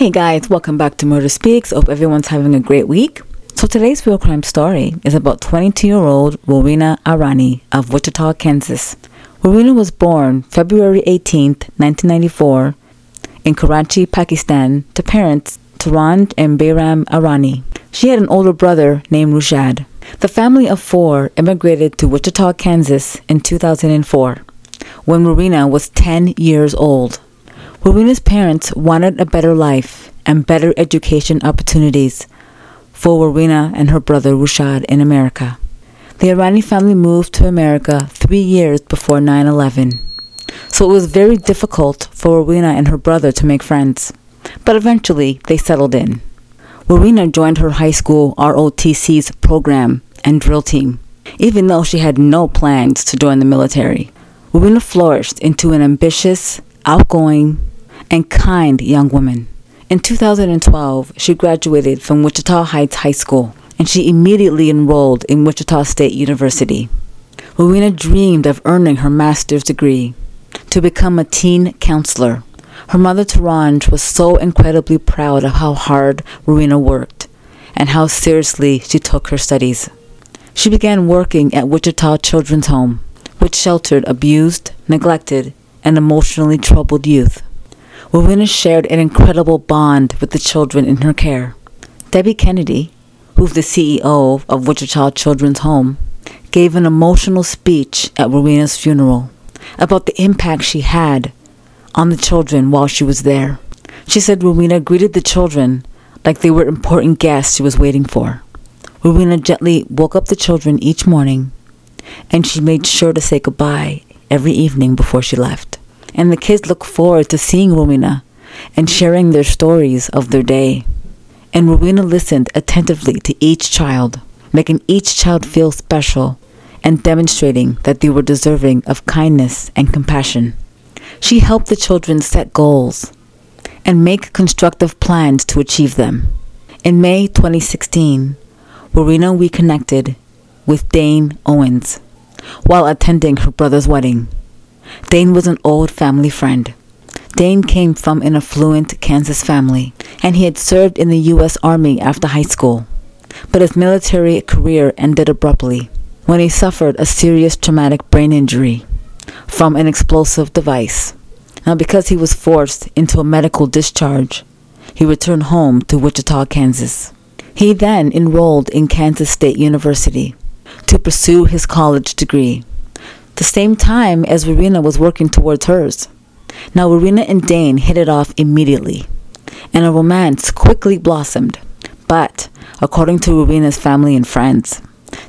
Hey guys, welcome back to Murder Speaks. Hope everyone's having a great week. So today's real crime story is about 22-year-old Rowena Irani of Wichita, Kansas. Rowena was born February 18, 1994, in Karachi, Pakistan, to parents Tarand and Bayram Irani. She had an older brother named Rushad. The family of four immigrated to Wichita, Kansas in 2004, when Rowena was 10 years old. Rowena's parents wanted a better life and better education opportunities for Rowena and her brother Rushad in America. The Irani family moved to America three years before 9 11, so it was very difficult for Rowena and her brother to make friends, but eventually they settled in. Rowena joined her high school ROTC's program and drill team, even though she had no plans to join the military. Rowena flourished into an ambitious, outgoing, and kind young woman. In 2012, she graduated from Wichita Heights High School and she immediately enrolled in Wichita State University. Rowena dreamed of earning her master's degree to become a teen counselor. Her mother, Taranj, was so incredibly proud of how hard Rowena worked and how seriously she took her studies. She began working at Wichita Children's Home, which sheltered abused, neglected, and emotionally troubled youth. Rowena shared an incredible bond with the children in her care. Debbie Kennedy, who's the CEO of Wichita Children's Home, gave an emotional speech at Rowena's funeral about the impact she had on the children while she was there. She said Rowena greeted the children like they were important guests she was waiting for. Rowena gently woke up the children each morning, and she made sure to say goodbye every evening before she left and the kids look forward to seeing Rowena and sharing their stories of their day. And Rowena listened attentively to each child, making each child feel special and demonstrating that they were deserving of kindness and compassion. She helped the children set goals and make constructive plans to achieve them. In May 2016, Rowena reconnected with Dane Owens while attending her brother's wedding. Dane was an old family friend. Dane came from an affluent Kansas family, and he had served in the U.S. Army after high school. But his military career ended abruptly when he suffered a serious traumatic brain injury from an explosive device. Now, because he was forced into a medical discharge, he returned home to Wichita, Kansas. He then enrolled in Kansas State University to pursue his college degree the same time as Rowena was working towards hers. Now, Rowena and Dane hit it off immediately, and a romance quickly blossomed. But, according to Rowena's family and friends,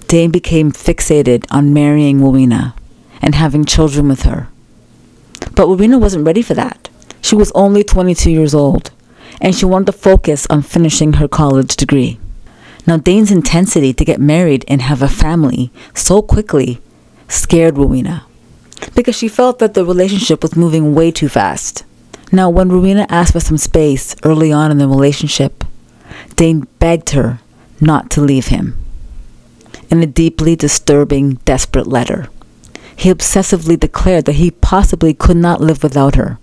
Dane became fixated on marrying Rowena and having children with her. But Rowena wasn't ready for that. She was only 22 years old, and she wanted to focus on finishing her college degree. Now, Dane's intensity to get married and have a family so quickly scared Rowena because she felt that the relationship was moving way too fast. Now, when Rowena asked for some space early on in the relationship, Dane begged her not to leave him. In a deeply disturbing, desperate letter, he obsessively declared that he possibly could not live without her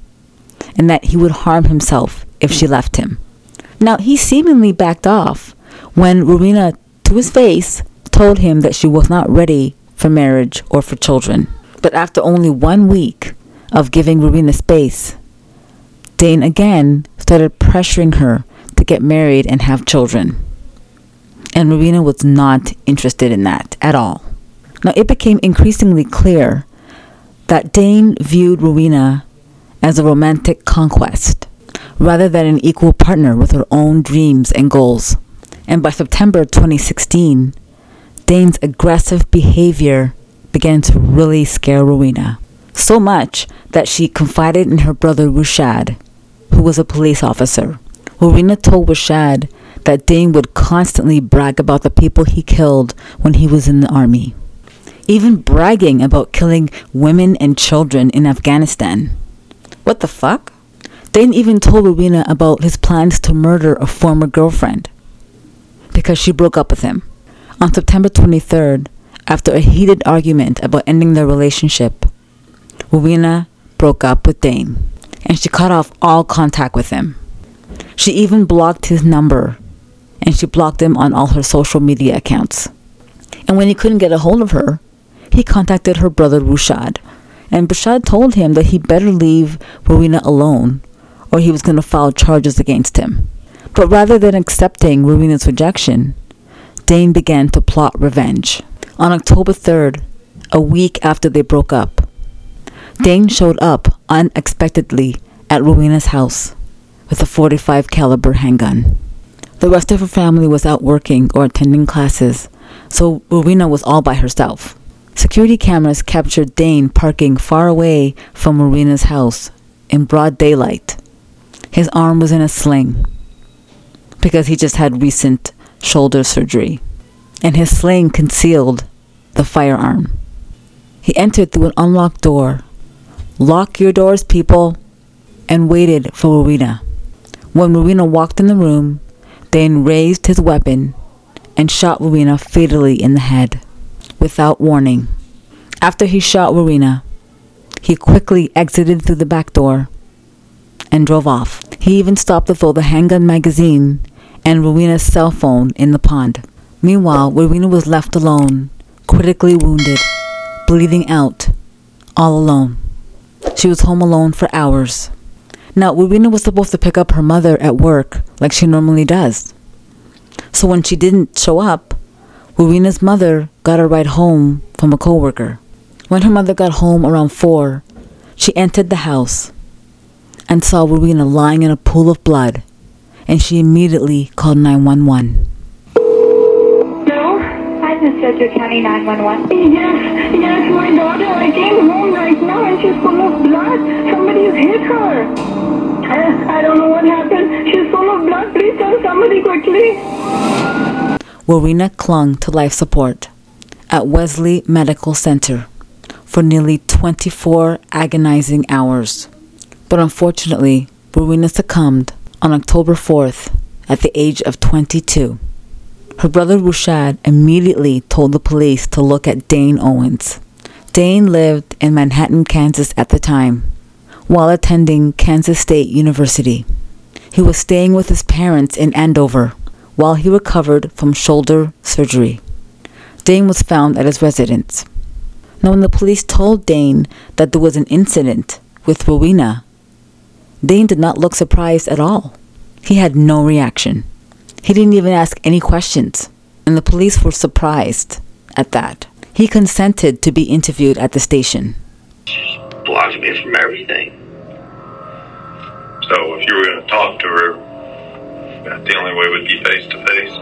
and that he would harm himself if she left him. Now, he seemingly backed off when Rowena, to his face, told him that she was not ready for marriage or for children. But after only one week of giving Rowena space, Dane again started pressuring her to get married and have children. And Rowena was not interested in that at all. Now, it became increasingly clear that Dane viewed Rowena as a romantic conquest rather than an equal partner with her own dreams and goals. And by September 2016, Dane's aggressive behavior began to really scare Rowena. So much that she confided in her brother Rushad, who was a police officer. Rowena told Rushad that Dane would constantly brag about the people he killed when he was in the army, even bragging about killing women and children in Afghanistan. What the fuck? Dane even told Rowena about his plans to murder a former girlfriend because she broke up with him. On September 23rd, after a heated argument about ending their relationship, Rowena broke up with Dane and she cut off all contact with him. She even blocked his number, and she blocked him on all her social media accounts. And when he couldn't get a hold of her, he contacted her brother Rushad, and Rushad told him that he better leave Rowena alone, or he was going to file charges against him. But rather than accepting Rowena's rejection, Dane began to plot revenge. On October 3rd, a week after they broke up, Dane showed up unexpectedly at Rowena's house with a 45 caliber handgun. The rest of her family was out working or attending classes, so Rowena was all by herself. Security cameras captured Dane parking far away from Rowena's house in broad daylight. His arm was in a sling because he just had recent shoulder surgery, and his sling concealed the firearm. He entered through an unlocked door. Lock your doors, people, and waited for Rowena. When Rowena walked in the room, Dane raised his weapon and shot Rowena fatally in the head without warning. After he shot Rowena, he quickly exited through the back door and drove off. He even stopped to throw the handgun magazine and Rowena's cell phone in the pond. Meanwhile, Rowena was left alone, critically wounded, bleeding out, all alone. She was home alone for hours. Now, Rowena was supposed to pick up her mother at work like she normally does. So when she didn't show up, Rowena's mother got a ride home from a coworker. When her mother got home around 4, she entered the house and saw Rowena lying in a pool of blood, and she immediately called 911. Hello? Hi, this is Churchill County 911. Yes, yes, my daughter. I came home right now and she's full of blood. Somebody's hit her. Uh, I don't know what happened. She's full of blood. Please tell somebody quickly. Rowena clung to life support at Wesley Medical Center for nearly 24 agonizing hours. But unfortunately, Rowena succumbed on October 4th at the age of 22. Her brother Rushad immediately told the police to look at Dane Owens. Dane lived in Manhattan, Kansas at the time, while attending Kansas State University. He was staying with his parents in Andover while he recovered from shoulder surgery. Dane was found at his residence. Now, when the police told Dane that there was an incident with Rowena, Dane did not look surprised at all. He had no reaction. He didn't even ask any questions, and the police were surprised at that. He consented to be interviewed at the station. blocked me from everything. So if you were going to talk to her, the only way would be face to face.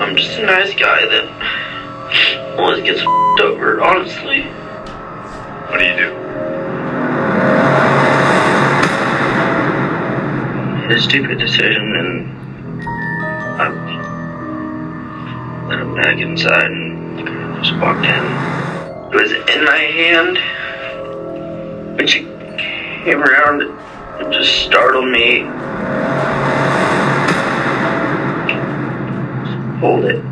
I'm just a nice guy that always gets f***ed over, honestly. What do you do? A stupid decision and I let him back inside and just walked in. It was in my hand. When she came around, it just startled me. Hold it.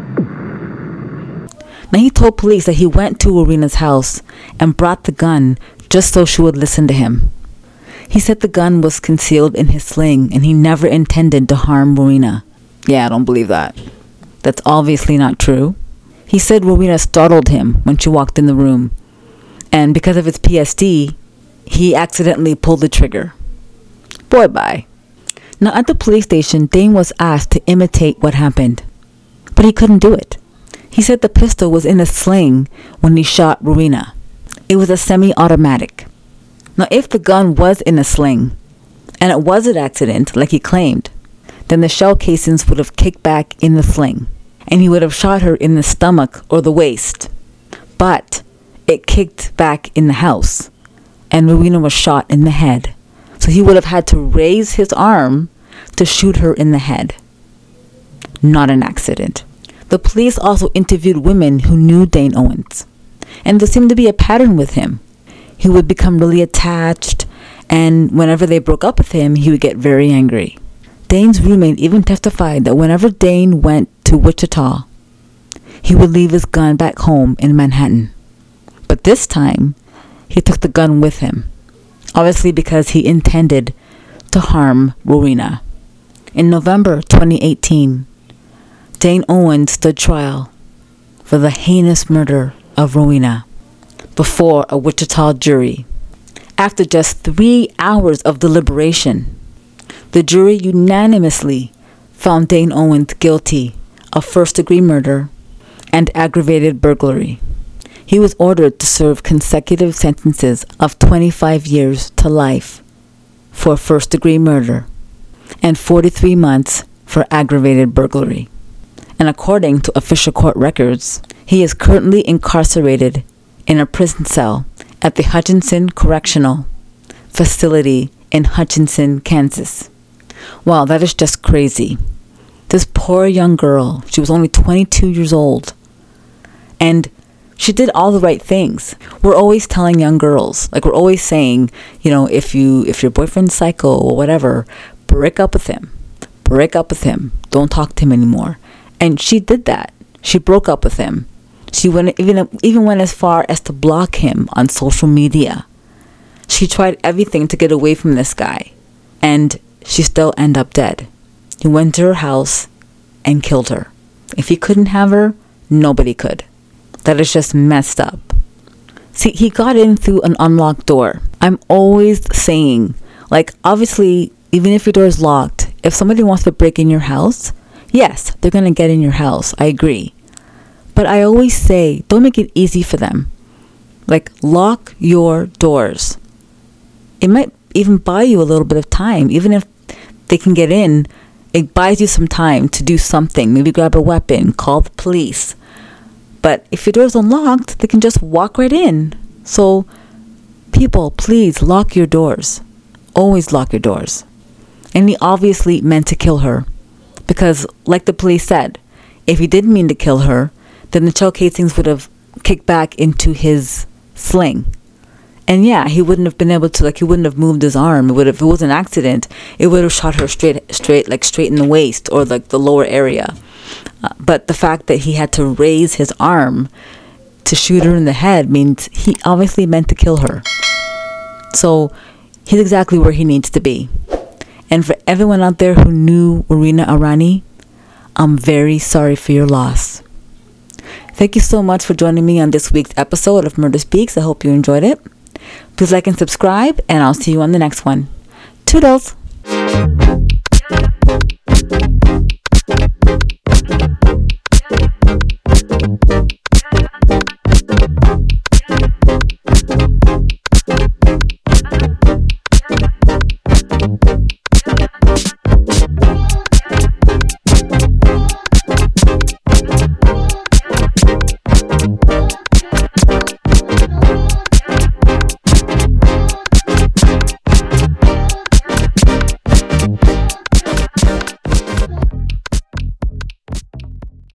Now, he told police that he went to Rowena's house and brought the gun just so she would listen to him. He said the gun was concealed in his sling and he never intended to harm Rowena. Yeah, I don't believe that. That's obviously not true. He said Rowena startled him when she walked in the room, and because of his PTSD, he accidentally pulled the trigger. Boy, bye. Now, at the police station, Dane was asked to imitate what happened, but he couldn't do it. He said the pistol was in a sling when he shot Rowena. It was a semi automatic. Now, if the gun was in a sling, and it was an accident, like he claimed, then the shell casings would have kicked back in the sling, and he would have shot her in the stomach or the waist. But it kicked back in the house, and Rowena was shot in the head. So he would have had to raise his arm to shoot her in the head. Not an accident. The police also interviewed women who knew Dane Owens, and there seemed to be a pattern with him. He would become really attached, and whenever they broke up with him, he would get very angry. Dane's roommate even testified that whenever Dane went to Wichita, he would leave his gun back home in Manhattan. But this time, he took the gun with him, obviously because he intended to harm Rowena. In November 2018, Dane Owens stood trial for the heinous murder of Rowena before a Wichita jury. After just three hours of deliberation, the jury unanimously found Dane Owens guilty of first degree murder and aggravated burglary. He was ordered to serve consecutive sentences of 25 years to life for first degree murder and 43 months for aggravated burglary. And according to official court records, he is currently incarcerated in a prison cell at the Hutchinson Correctional Facility in Hutchinson, Kansas. Wow, that is just crazy. This poor young girl, she was only 22 years old. And she did all the right things. We're always telling young girls, like we're always saying, you know, if you if your boyfriend's psycho or whatever, break up with him. Break up with him. Don't talk to him anymore. And she did that. She broke up with him. She went even even went as far as to block him on social media. She tried everything to get away from this guy, and she still ended up dead. He went to her house and killed her. If he couldn't have her, nobody could. That is just messed up. See, he got in through an unlocked door. I'm always saying, like, obviously, even if your door is locked, if somebody wants to break in your house, yes, they're going to get in your house. I agree. But I always say, don't make it easy for them. Like, lock your doors. It might even buy you a little bit of time, even if they can get in. It buys you some time to do something. Maybe grab a weapon, call the police. But if your door is unlocked, they can just walk right in. So, people, please lock your doors. Always lock your doors. And he obviously meant to kill her. Because, like the police said, if he didn't mean to kill her, then the shell casings would have kicked back into his sling. And yeah, he wouldn't have been able to like he wouldn't have moved his arm. It would have if it was an accident, it would have shot her straight straight like straight in the waist or like the lower area. Uh, but the fact that he had to raise his arm to shoot her in the head means he obviously meant to kill her. So he's exactly where he needs to be. And for everyone out there who knew Rowena Irani, I'm very sorry for your loss. Thank you so much for joining me on this week's episode of Murder Speaks. I hope you enjoyed it. Please like and subscribe, and I'll see you on the next one. Toodles!